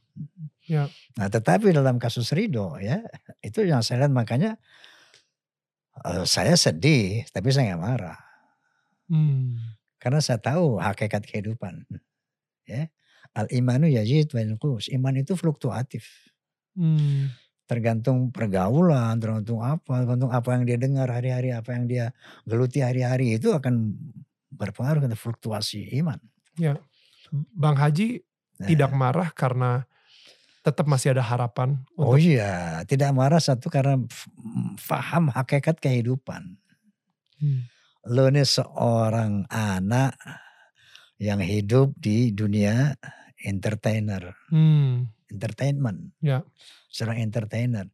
Ya. Nah, tetapi dalam kasus Ridho ya, itu yang saya lihat makanya eh, saya sedih tapi saya nggak marah. Hmm. Karena saya tahu hakikat kehidupan. Ya. Al imanu yazid wa yanqus. Iman itu fluktuatif. Hmm. Tergantung pergaulan, tergantung apa, tergantung apa yang dia dengar hari-hari, apa yang dia geluti hari-hari itu akan berpengaruh ke fluktuasi iman. Bang Haji Nah, tidak marah karena tetap masih ada harapan Oh untuk iya, tidak marah satu karena faham hakikat kehidupan. Hmm. Lo ini seorang anak yang hidup di dunia entertainer, Hmm. entertainment. Ya. Seorang entertainer.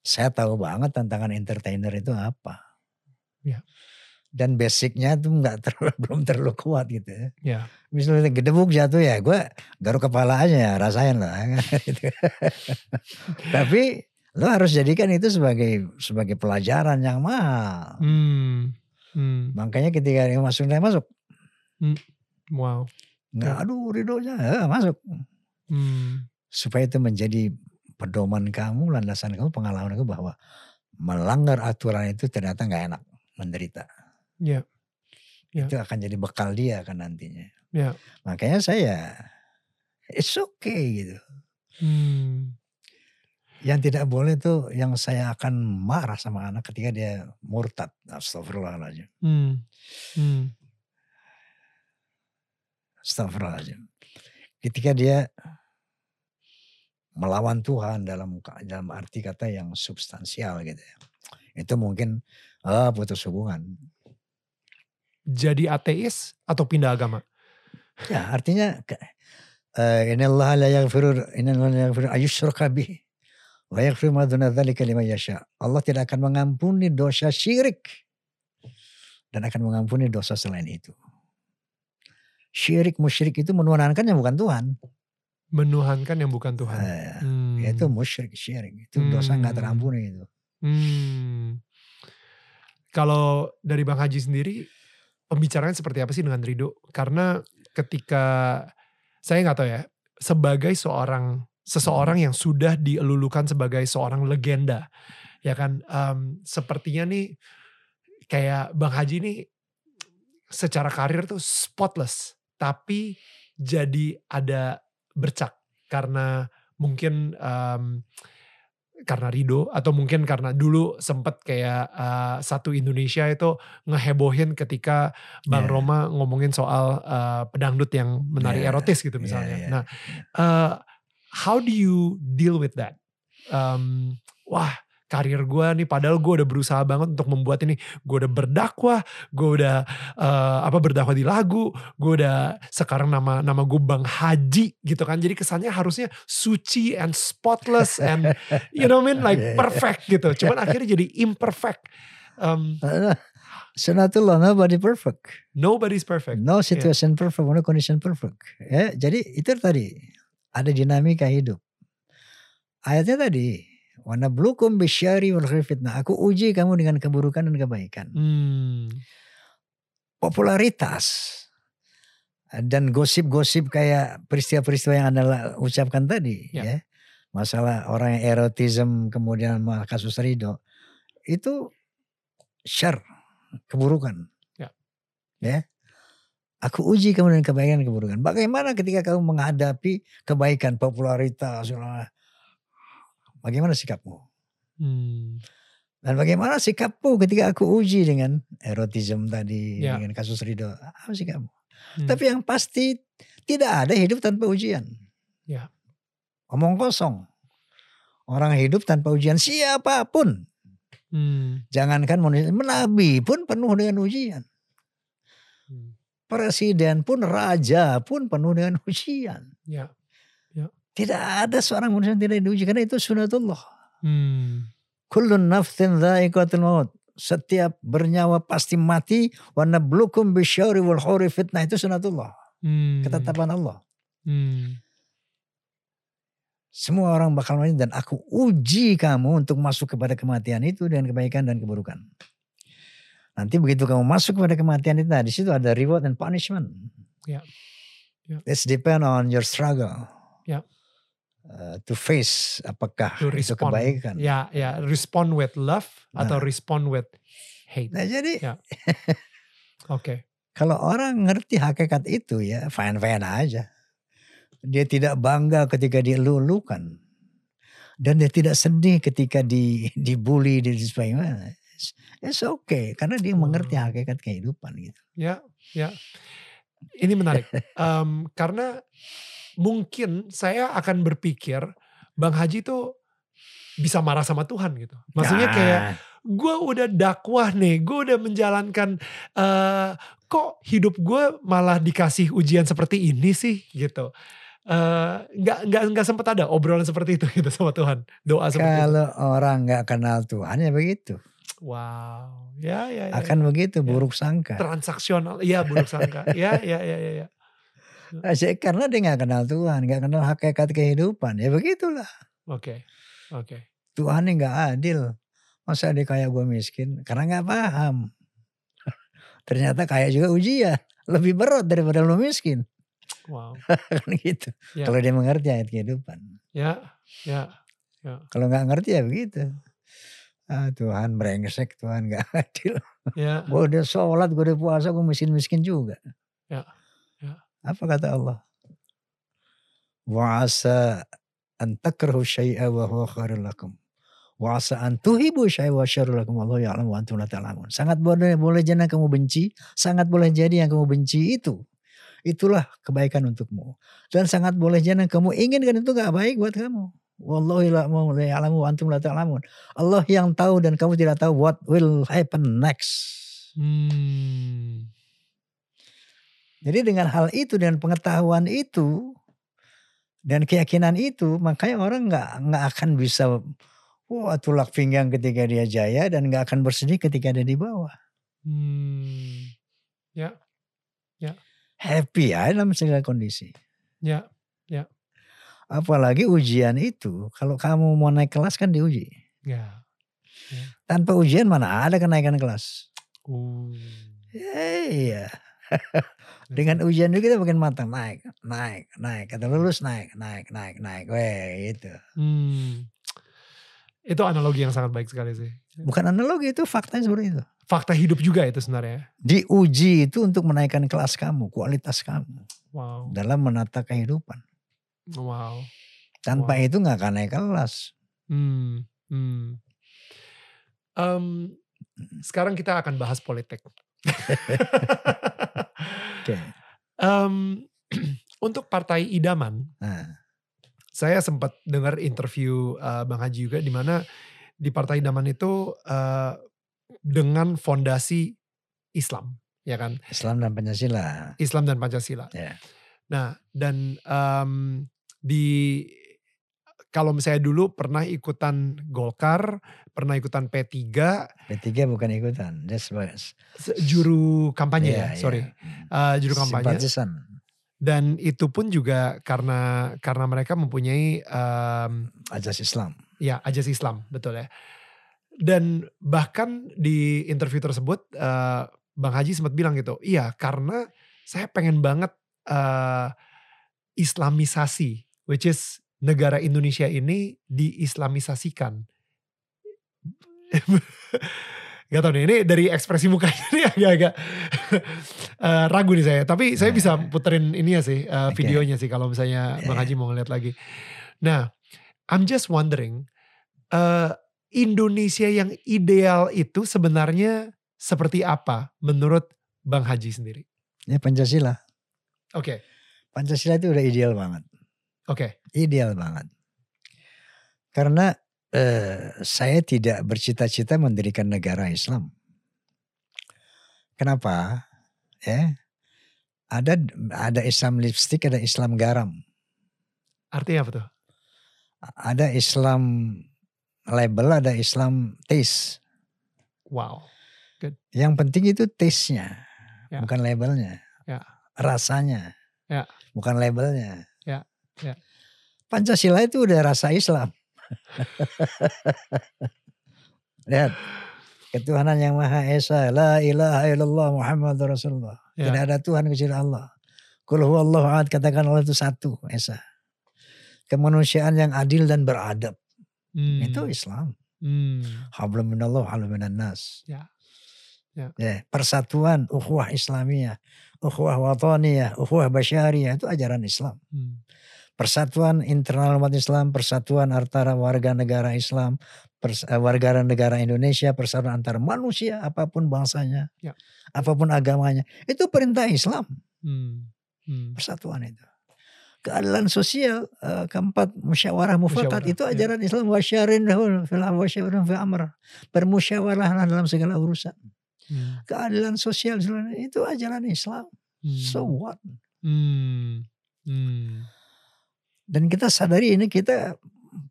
Saya tahu banget tantangan entertainer itu apa. Ya. Dan basicnya tuh nggak <laughs> terlalu belum terlalu kuat gitu ya. Ya. Misalnya gedebuk jatuh ya, gue garuk kepala aja ya, rasain lah. <laughs> Gitu. Tapi Lo harus jadikan itu sebagai sebagai pelajaran yang mahal. Hmm. Hmm. Makanya ketika dia masuk dia masuk. Wow. Nggak, Ya. aduh ridhonya eh, masuk. Hmm. Supaya itu menjadi pedoman kamu, landasan kamu, pengalaman kamu bahwa melanggar aturan itu ternyata nggak enak, menderita. Ya. Ya. Itu akan jadi bekal dia kan nantinya. Ya. Makanya saya, it's okay gitu. Hmm. Yang tidak boleh tuh yang saya akan marah sama anak ketika dia murtad. Astagfirullahaladzim. Hmm. Hmm. Astagfirullahaladzim. Ketika dia melawan Tuhan dalam dalam arti kata yang substansial gitu ya. Itu mungkin ah, putus hubungan. Jadi ateis atau pindah agama? Ya artinya eh, innallaha la yaghfiru innallaha la yaghfiru ayyushraka bih wa yaghfiru ma duna dzalika liman yasha. Allah tidak akan mengampuni dosa syirik dan akan mengampuni dosa selain itu. Syirik musyrik itu menuhankan yang bukan Tuhan. Menuhankan yang bukan Tuhan. Eh, Hmm. Itu musyrik syirik. Itu dosa nggak Hmm. terampuni itu. Hmm. Kalau dari Bang Haji sendiri, pembicaraan seperti apa sih dengan Rido? Karena ketika saya nggak tahu ya, sebagai seorang seseorang yang sudah dielulukan sebagai seorang legenda, ya kan, em, sepertinya nih kayak Bang Haji nih secara karir tuh spotless, tapi jadi ada bercak karena mungkin em, karena Rido atau mungkin karena dulu sempet kayak uh, satu Indonesia itu ngehebohin ketika Bang Ya. Roma ngomongin soal uh, pedangdut yang menari Ya, erotis gitu ya, misalnya. ya, Nah, uh, how do you deal with that? Um, wah, karir gue nih padahal gue udah berusaha banget untuk membuat ini. Gue udah berdakwah, gue udah uh, apa berdakwah di lagu, gue udah sekarang nama nama gue Bang Haji gitu kan. Jadi kesannya harusnya suci and spotless and you know what I mean like Yeah, yeah. perfect gitu. Cuman akhirnya jadi imperfect. Um, Sunatullah nobody perfect. nobody's perfect. No situation perfect, no condition perfect. Ya, jadi itu tadi ada dinamika hidup. Ayatnya tadi, wana blukum bisyari wal fitnah. Aku uji kamu dengan keburukan dan kebaikan. Hmm. Popularitas dan gosip-gosip kayak peristiwa-peristiwa yang anda ucapkan tadi, Ya. ya. Masalah orang yang erotism kemudian kasus Rido itu syar, keburukan. Ya. Ya. Aku uji kamu dengan kebaikan dan keburukan. Bagaimana ketika kamu menghadapi kebaikan, popularitas, bagaimana sikapmu? Hmm. Dan bagaimana sikapmu ketika aku uji dengan erotisme tadi, Ya. dengan kasus Ridho? Apa sikapmu? Hmm. Tapi yang pasti tidak ada hidup tanpa ujian. Ya. Omong kosong. Orang hidup tanpa ujian siapa pun. Hmm. Jangankan manusia, Nabi pun penuh dengan ujian. Hmm. Presiden pun, raja pun penuh dengan ujian. Ya. Tidak ada seorang manusia yang tidak diuji. Karena itu sunatullah. Hmm. Kullun nafsin dha'iqatul maut. Setiap bernyawa pasti mati. Wa nablukum bisyari wal khuri fitnah. Itu sunatullah. Hmm. Ketetapan Allah. Hmm. Semua orang bakal mati dan aku uji kamu untuk masuk kepada kematian itu dengan kebaikan dan keburukan. Nanti begitu kamu masuk kepada kematian itu, nah di situ ada reward and punishment. Ya. Ya. It's depend on your struggle. Ya. Uh, to face apakah To itu kebaikan. Ya, ya, respond with love atau Nah. respond with hate. Nah jadi Ya. <laughs> Oke. kalau orang ngerti hakikat itu ya fine-fine aja. Dia tidak bangga ketika dilulukan. Dan dia tidak sedih ketika di, dibully dan sebagainya. It's, it's okay. Karena dia mengerti Hmm. hakikat kehidupan gitu. Ya, ya. Ini menarik. Em, <laughs> karena mungkin saya akan berpikir Bang Haji tuh bisa marah sama Tuhan gitu. Maksudnya kayak Nah, gue udah dakwah nih, gue udah menjalankan eh kok hidup gue malah dikasih ujian seperti ini sih gitu. Eh, nggak nggak nggak sempat ada obrolan seperti itu <laughs> gitu sama Tuhan doa seperti itu. kalau orang nggak kenal Tuhan ya begitu. Wow, ya ya, ya Akan begitu Ya. buruk sangka. transaksional, iya buruk sangka, <laughs> ya ya ya ya. ya. Asyik Karena dia nggak kenal Tuhan, nggak kenal hakikat kehidupan. Ya begitulah. Oke, oke. Tuhan ini nggak adil. Masa dia kayak gue miskin? Karena nggak paham. <laughs> Ternyata kayak juga ujian. Lebih berat daripada lu miskin. Wow. <laughs> kan gitu. Ya. Kalau dia mengerti ayat kehidupan. Ya, ya. Kalau nggak ngerti ya begitu. Ah, Tuhan brengsek, Tuhan nggak <laughs> adil. Ya. Gue udah sholat, gue udah puasa, gue miskin-miskin juga. Ya, ya. Apa kata Allah? Wa'asa an takrahu syai'a wa huwa khairul lakum. Wa'asa an tuhibu syai'a wa syarrul lakum. Allah ya'lamu wa antum la ta'lamun. Sangat boleh, boleh jadi yang kamu benci. Sangat boleh jadi yang kamu benci itu. Itulah kebaikan untukmu. Dan sangat boleh jadi yang kamu inginkan itu gak baik buat kamu. Wallahu ya'lamu wa antum la ta'lamun. Allah yang tahu dan kamu tidak tahu what will happen next. Hmm. Jadi dengan hal itu, dengan pengetahuan itu, dan keyakinan itu, makanya orang nggak nggak akan bisa wah tulak pinggang ketika dia jaya dan nggak akan bersedih ketika dia di bawah. Hmm. Ya. Ya. Happy ya dalam segala kondisi. Ya. Ya. Apalagi ujian itu, kalau kamu mau naik kelas kan diuji. Ya. Tanpa ujian mana ada kenaikan kelas. Uh. Ya, iya. <laughs> Dengan ujian juga kita makin matang naik, naik, naik. Kata lulus naik, naik, naik, naik. Weh gitu. Hmm. Itu analogi yang sangat baik sekali sih. Bukan analogi itu faktanya seperti itu. Fakta hidup juga itu sebenarnya. Diuji itu untuk menaikkan kelas kamu, kualitas kamu Wow. dalam menata kehidupan. Wow. Tanpa Wow. itu nggak akan naik kelas. Hmm. Hmm. Em, sekarang kita akan bahas politik. <laughs> Oke. Em, <clears throat> untuk partai idaman, Nah, saya sempat dengar interview eh, Bang Haji juga di mana di partai idaman itu eh, dengan fondasi Islam, ya kan? Islam dan Pancasila. Islam dan Pancasila. Ya. Nah, dan em, di kalau misalnya dulu pernah ikutan Golkar, pernah ikutan P3, P3 bukan ikutan. Se- juru kampanye Iya, ya, sorry, iya. Eh, juru kampanye. Simpatisan. Dan itu pun juga karena karena mereka mempunyai em, Ajas Islam. ya ajas Islam, betul ya. Dan bahkan di interview tersebut eh, Bang Haji sempat bilang gitu, iya karena saya pengen banget eh, Islamisasi, which is negara Indonesia ini diislamisasikan. <laughs> Gak tau nih, ini dari ekspresi mukanya nih <laughs> agak-agak eh, ragu nih saya. Tapi saya bisa puterin ini ya sih, eh, Oke. videonya sih kalau misalnya Bang Ya. Haji mau ngeliat lagi. Nah, I'm just wondering, eh, Indonesia yang ideal itu sebenarnya seperti apa menurut Bang Haji sendiri? Ini Pancasila. Oke, Pancasila itu udah ideal banget. Oke, Ideal banget. Karena eh, saya tidak bercita-cita mendirikan negara Islam. Kenapa? Ya, ada ada Islam lipstick, ada Islam garam, artinya apa tuh? ada Islam label, ada Islam taste. Wow, Yang penting itu taste-nya, Ya. bukan labelnya. Ya. Rasanya, Ya. bukan labelnya. Ya, ya. Pancasila itu udah rasa Islam. <laughs> Lihat, ketuhanan yang Maha Esa, la ilaha illallah Muhammad Rasulullah. Ya. Tidak ada Tuhan kecuali Allah. Kul huwallahu ahad, katakan Allah itu satu, Esa. Kemanusiaan yang adil dan beradab. Hmm, Itu Islam. hmm, Hablum minallah, hablum minan nas. Ya. Ya. persatuan, ukhuwah Islamiyah, ukhuwah wataniyah, ukhuwah basyariyah itu ajaran Islam. hmm, Persatuan internal umat Islam, persatuan antara warga negara Islam, pers- eh, warga negara Indonesia, persatuan antar manusia apa pun bangsanya, Ya. apa pun agamanya, itu perintah Islam, hmm, hmm. persatuan itu. Keadilan sosial eh, keempat musyawarah mufakat Musyawarah, itu ya. ajaran Islam wasyarin fil wasyarin fil amr. Bermusyawarahlah dalam segala urusan. Hmm, Keadilan sosial itu ajaran Islam. hmm, So what? hmm, hmm, Dan kita sadari ini kita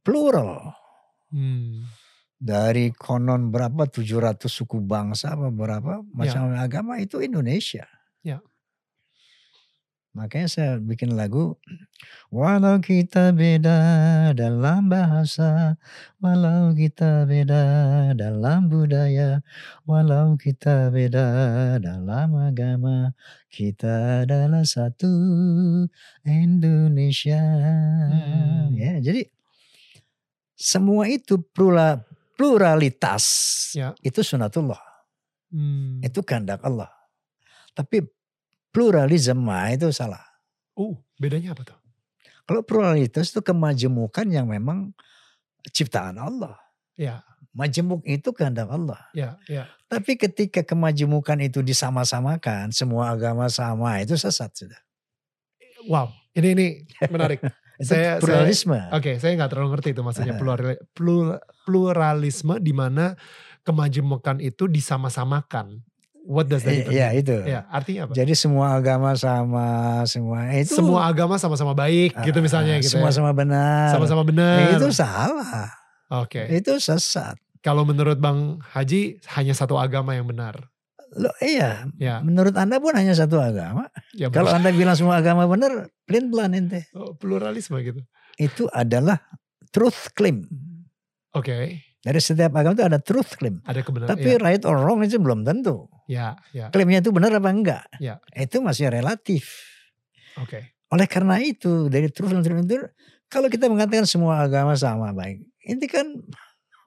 plural. hmm. Dari konon berapa 700 suku bangsa apa berapa Ya. macam agama itu Indonesia. Ya. Makanya saya bikin lagu, walau kita beda dalam bahasa, walau kita beda dalam budaya, walau kita beda dalam agama, kita adalah satu Indonesia. Hmm. Ya, jadi semua itu plura- pluralitas Ya. itu sunatullah, Hmm. itu kehendak Allah. Tapi pluralisme itu salah. Oh, bedanya apa tuh? Kalau pluralitas itu kemajemukan yang memang ciptaan Allah. Ya, Majemuk itu kehendak Allah. ya, ya. Tapi ketika kemajemukan itu disama-samakan, semua agama sama, itu sesat sudah. Wow, ini ini menarik. <laughs> Saya- pluralisme. Oke, saya nggak terlalu ngerti itu maksudnya Ah. plurali- plur- pluralisme di mana kemajemukan itu disama-samakan. What does that Eh, even Iya mean? itu. Ya, artinya apa? Jadi semua agama sama, semua eh, itu Semua agama sama-sama baik gitu ah, misalnya gitu ya. Sama-sama benar. Sama-sama benar. itu salah. Oke. Itu sesat. Kalau menurut Bang Haji hanya satu agama yang benar. Loh, iya, Ya, menurut Anda pun hanya satu agama. ya Kalau. Anda bilang semua agama benar, pelin-pelan ente. Oh, pluralisme gitu. Itu adalah truth claim. Oke, Dari setiap agama itu ada truth claim. ada kebenaran. Tapi right or wrong itu belum tentu. Ya, ya, Klaimnya itu benar apa enggak? Ya. Itu masih relatif. oke. Oleh karena itu dari truth and truth itu kalau kita mengatakan semua agama sama baik, ini kan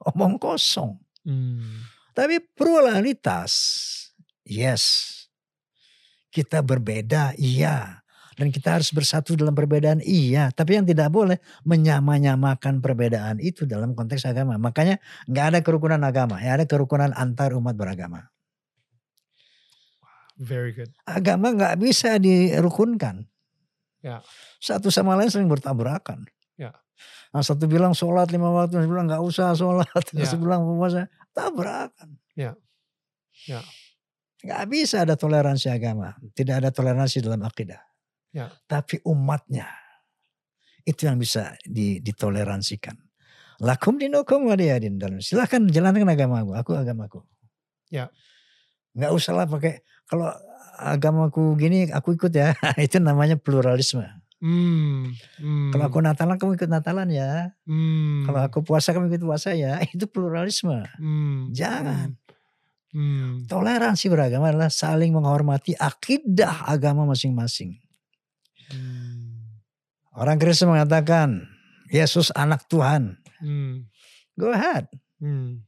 omong kosong. Hmm, Tapi pluralitas, yes. Kita berbeda, iya. Dan kita harus bersatu dalam perbedaan, iya. Tapi yang tidak boleh menyamanyamakan perbedaan itu dalam konteks agama. Makanya nggak ada kerukunan agama, ya ada kerukunan antar umat beragama. Very good. Agama nggak bisa dirukunkan. Ya. Satu sama lain sering bertabrakan. Ya. Nah, satu bilang sholat lima waktu, satu bilang nggak usah sholat, Ya. satu bilang puasa, tabrakan. Ya. Ya. Nggak bisa ada toleransi agama, tidak ada toleransi dalam akidah. Ya. Tapi umatnya itu yang bisa di- ditoleransikan. Lakum dinukum waliyadin dalam silahkan jalankan agamaku, aku agamaku. Ya. Nggak usah lah pakai kalau agamaku gini aku ikut ya <laughs> itu namanya pluralisme. Hmm, hmm, Kalau aku Natalan kamu ikut Natalan ya. hmm, Kalau aku puasa kamu ikut puasa ya. <laughs> Itu pluralisme. hmm, Jangan. Hmm, Toleransi beragama adalah saling menghormati akidah agama masing-masing. hmm, Orang Kristen mengatakan Yesus anak Tuhan. hmm, Go ahead. hmm,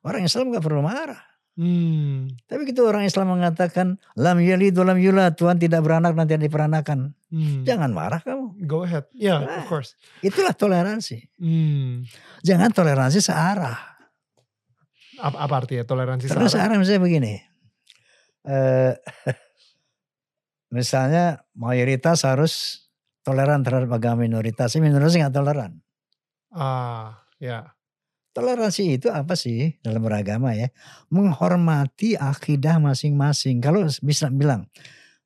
Orang Islam nggak perlu marah. Hmm, Tapi gitu orang Islam mengatakan lam yalid lam yulad, Tuhan tidak beranak nanti tidak diperanakan. hmm. Jangan marah kamu. Go ahead. Yeah, Ah. of course. Itulah toleransi. Hmm. Jangan toleransi searah. Apa, apa artinya toleransi Karena searah? searah misalnya begini. Eh, <laughs> misalnya mayoritas harus toleran terhadap agama minoritas. Ini Minoritas nggak toleran. Ah, ya. Toleransi itu apa sih dalam beragama ya? Menghormati akidah masing-masing. Kalau bisa bilang,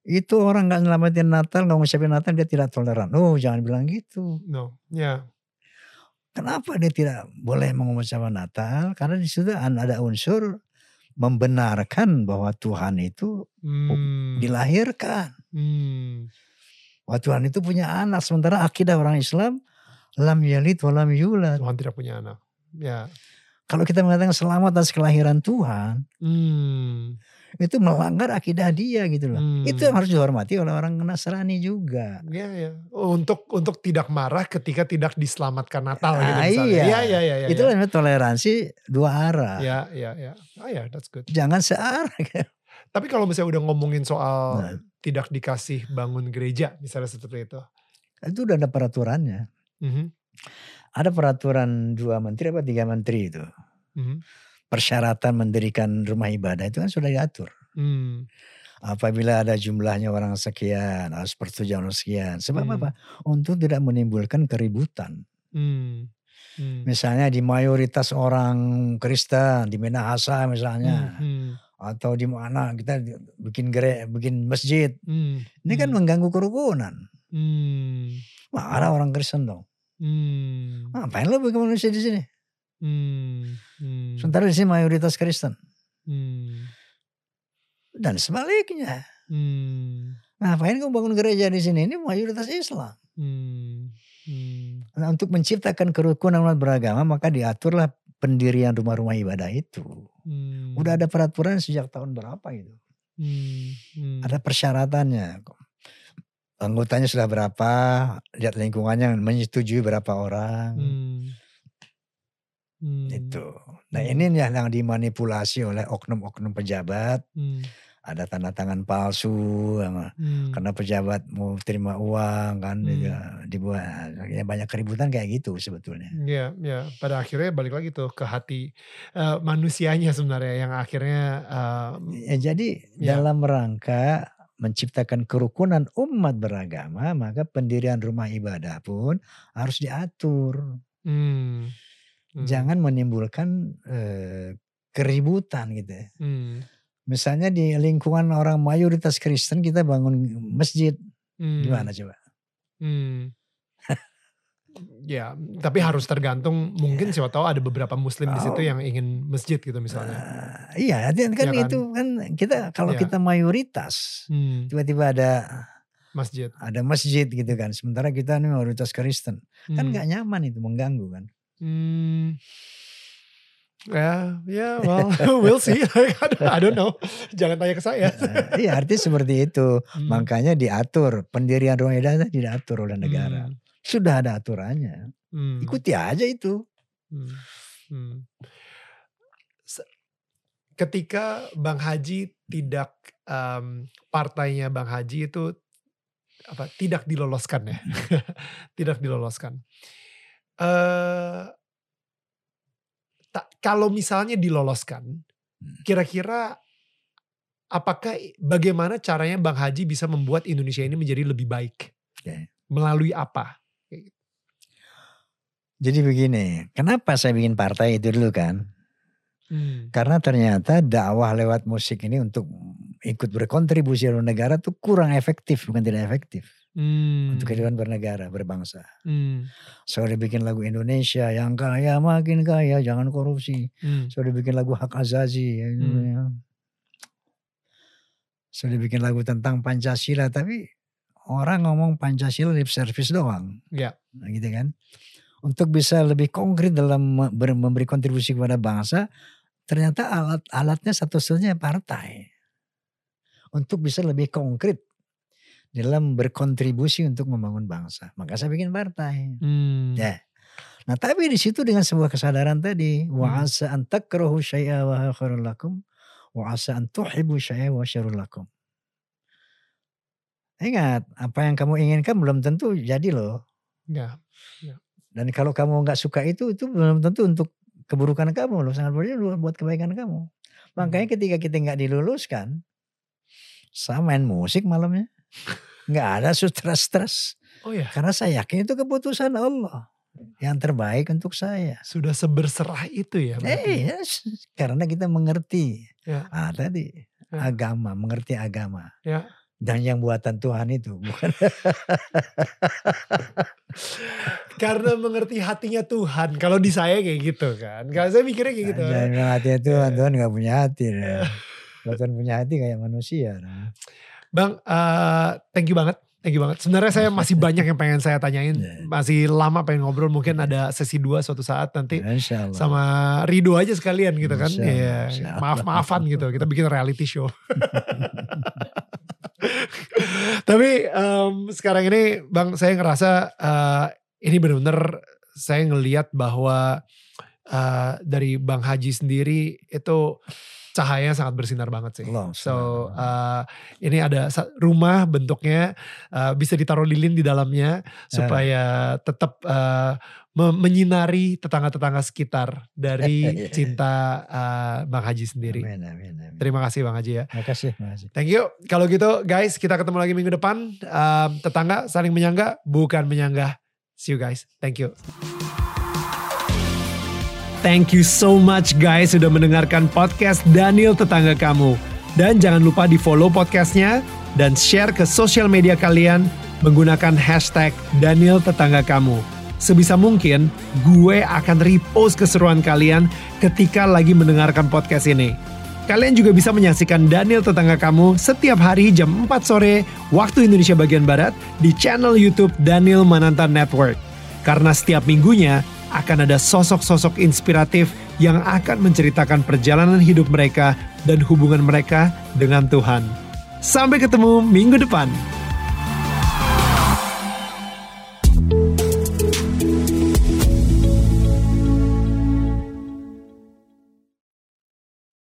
itu orang nggak nyelamatin Natal, nggak ngucapin Natal, dia tidak toleran. Oh jangan bilang gitu. No. Ya. Kenapa dia tidak boleh mengucapkan Natal? Karena di situ ada unsur membenarkan bahwa Tuhan itu Hmm. dilahirkan. Hmm. Bahwa Tuhan itu punya anak. Sementara akidah orang Islam, lam yalid wa lam yulad. Tuhan tidak punya anak. Ya. Kalau kita mengatakan selamat atas kelahiran Tuhan, Hmm. itu melanggar akidah dia gitu loh. Hmm. Itu yang harus dihormati oleh orang Nasrani juga. Ya, ya. Untuk untuk tidak marah ketika tidak diselamatkan Natal gitu Ah, misalnya. iya. Iya, iya, iya. iya, Itulah namanya toleransi dua arah. Ya, ya, ya. Oh ya, that's good. Jangan searah. Tapi kalau misalnya udah ngomongin soal Nah. tidak dikasih bangun gereja, misalnya seperti itu. Itu udah ada peraturannya. Mhm, Ada peraturan dua menteri apa tiga menteri itu. mhm, Persyaratan mendirikan rumah ibadah itu kan sudah diatur. hmm, Apabila ada jumlahnya orang sekian, harus persetujuan orang sekian. Sebab Hmm. apa? Untuk tidak menimbulkan keributan. hmm, hmm, Misalnya di mayoritas orang Kristen, di Minahasa misalnya. hmm, Atau di mana kita bikin gere, bikin masjid. hmm, Ini kan hmm, mengganggu kerukunan. hmm, Marah orang Kristen dong. Hmm, Ngapain lo bikin manusia di sini? hmm, hmm, Sementara di sini mayoritas Kristen. hmm, Dan sebaliknya. hmm, Ngapain kamu bangun gereja di sini? Ini mayoritas Islam. Hmm. Hmm. Nah, untuk menciptakan kerukunan umat beragama maka diaturlah pendirian rumah-rumah ibadah itu. Hmm. Udah ada peraturan sejak tahun berapa itu. Hmm. Hmm. Ada persyaratannya. Anggotanya sudah berapa, lihat lingkungannya menyetujui berapa orang. Hmm. Hmm. Itu. Nah Hmm. ini yang dimanipulasi oleh oknum-oknum pejabat. Hmm. Ada tanda tangan palsu, Hmm. karena pejabat mau terima uang kan, Hmm. juga dibuat ya banyak keributan kayak gitu sebetulnya. Ya, ya. Pada akhirnya balik lagi tuh ke hati eh, manusianya sebenarnya yang akhirnya eh, Ya, jadi Ya. dalam rangka menciptakan kerukunan umat beragama, maka pendirian rumah ibadah pun harus diatur. hmm, hmm, Jangan menimbulkan eh, keributan gitu. ya. hmm, Misalnya di lingkungan orang mayoritas Kristen kita bangun masjid, hmm, gimana coba? hmm. Ya, tapi harus tergantung mungkin siapa tahu ada beberapa muslim di situ Oh. yang ingin masjid gitu misalnya. Nah, iya, kan Ya kan? itu kan kita kalau Ya. kita mayoritas Hmm, tiba-tiba ada masjid. ada masjid gitu kan, sementara kita ini mayoritas Kristen, kan Hmm. nggak nyaman itu mengganggu kan. Hmm. Ya, ya, <laughs> well, <laughs> we'll see. I don't know. Jangan tanya ke saya. Nah, iya artinya seperti itu. Hmm. Makanya diatur pendirian rumah ibadah diatur oleh negara. Hmm. Sudah ada aturannya. Hmm. Ikuti aja itu. Hmm. Hmm. Ketika Bang Haji tidak em, partainya Bang Haji itu apa tidak diloloskan ya, <laughs> tidak diloloskan. Eh ta- kalau misalnya diloloskan, Hmm. kira-kira apakah bagaimana caranya Bang Haji bisa membuat Indonesia ini menjadi lebih baik? Oke. Melalui apa? Jadi begini, kenapa saya bikin partai itu dulu kan? Hmm. Karena ternyata dakwah lewat musik ini untuk ikut berkontribusi dalam negara tuh kurang efektif, bukan tidak efektif. Hmm. Untuk kehidupan bernegara, berbangsa. Hmm. Saya udah bikin lagu Indonesia, yang kaya makin kaya, jangan korupsi. Hmm. Saya udah bikin lagu hak azazi. ya, Hmm. ya. Saya udah bikin lagu tentang Pancasila, tapi orang ngomong Pancasila lip service doang. Ya. Nah, gitu kan. Untuk bisa lebih konkret dalam me- ber- memberi kontribusi kepada bangsa, ternyata alat-alatnya satu-satunya partai. Untuk bisa lebih konkret dalam berkontribusi untuk membangun bangsa. Maka saya bikin partai. Hmm. Ya. Nah, tapi di situ dengan sebuah kesadaran tadi, wa Hmm. asa an takrahu syai'a wa khairul lakum wa asa an tuhibbu syai'a wa syarrul lakum. Ingat, apa yang kamu inginkan belum tentu jadi loh. Ya. Dan kalau kamu nggak suka itu, itu belum tentu untuk keburukan kamu loh. Sangat boleh buat kebaikan kamu. Makanya ketika kita nggak diluluskan, saya main musik malamnya. Nggak ada stres-stres. Oh ya, Karena saya yakin itu keputusan Allah. Yang terbaik untuk saya. sudah seberserah itu ya. berarti? Eh, yes. karena kita mengerti. Ya. Ah, tadi Ya. agama, mengerti agama. Ya. Dan yang buatan Tuhan itu bukan <laughs> Karena mengerti hatinya Tuhan. Kalau di saya kayak gitu kan. Kalau saya mikirnya kayak gitu. Jangan bilang hatinya Tuhan, Ya. Tuhan nggak punya hati. <laughs> Kalau Tuhan punya hati kayak manusia. Nah. Bang, eh, thank you banget. Thank you banget. Sebenarnya saya masih <laughs> banyak yang pengen saya tanyain. Ya. Masih lama pengen ngobrol. Mungkin ada sesi dua suatu saat nanti. Allah. Sama Rido aja sekalian gitu kan. Iya, Allah. Maaf-maafan gitu. Kita bikin reality show. <laughs> Tapi em, sekarang ini Bang saya ngerasa eh, ini benar-benar saya ngelihat bahwa eh, dari Bang Haji sendiri itu cahaya sangat bersinar banget sih. Allah, So eh, ini ada rumah bentuknya eh, bisa ditaruh lilin di dalamnya supaya tetap me- menyinari tetangga-tetangga sekitar dari <laughs> cinta eh, Bang Haji sendiri. Amin, amin, amin. Terima kasih Bang Haji ya. Terima kasih, terima kasih. Thank you. Kalau gitu guys, kita ketemu lagi minggu depan. Um, tetangga saling menyangga, bukan menyanggah. See you guys. Thank you. Thank you so much guys sudah mendengarkan podcast Daniel Tetangga Kamu. Dan jangan lupa di follow podcastnya dan share ke sosial media kalian menggunakan hashtag Daniel Tetangga Kamu. Sebisa mungkin gue akan repost keseruan kalian ketika lagi mendengarkan podcast ini. Kalian juga bisa menyaksikan Daniel Tetangga Kamu setiap hari jam 4 sore waktu Indonesia bagian Barat di channel YouTube Daniel Mananta Network. Karena setiap minggunya akan ada sosok-sosok inspiratif yang akan menceritakan perjalanan hidup mereka dan hubungan mereka dengan Tuhan. Sampai ketemu minggu depan.